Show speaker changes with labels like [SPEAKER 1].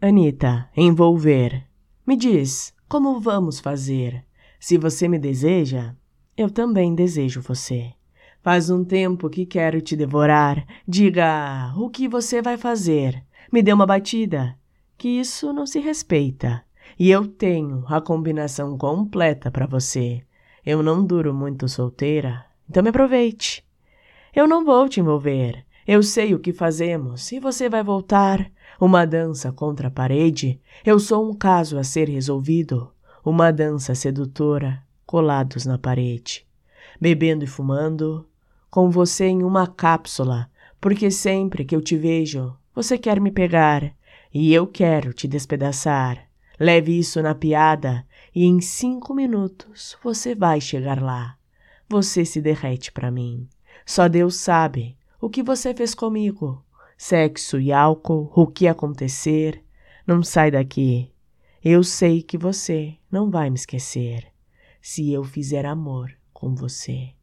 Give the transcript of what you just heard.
[SPEAKER 1] Anita, envolver. Me diz, como vamos fazer? Se você me deseja, eu também desejo você. Faz um tempo que quero te devorar. Diga o que você vai fazer. Me dê uma batida. Que isso não se respeita. E eu tenho a combinação completa para você. Eu não duro muito solteira, então me aproveite. Eu não vou te envolver. Eu sei o que fazemos e você vai voltar. Uma dança contra a parede. Eu sou um caso a ser resolvido. Uma dança sedutora, colados na parede. Bebendo e fumando, com você em uma cápsula, porque sempre que eu te vejo, você quer me pegar e eu quero te despedaçar. Leve isso na piada e em cinco minutos você vai chegar lá. Você se derrete para mim. Só Deus sabe o que você fez comigo. Sexo e álcool, o que acontecer. Não sai daqui. Eu sei que você não vai me esquecer se eu fizer amor com você.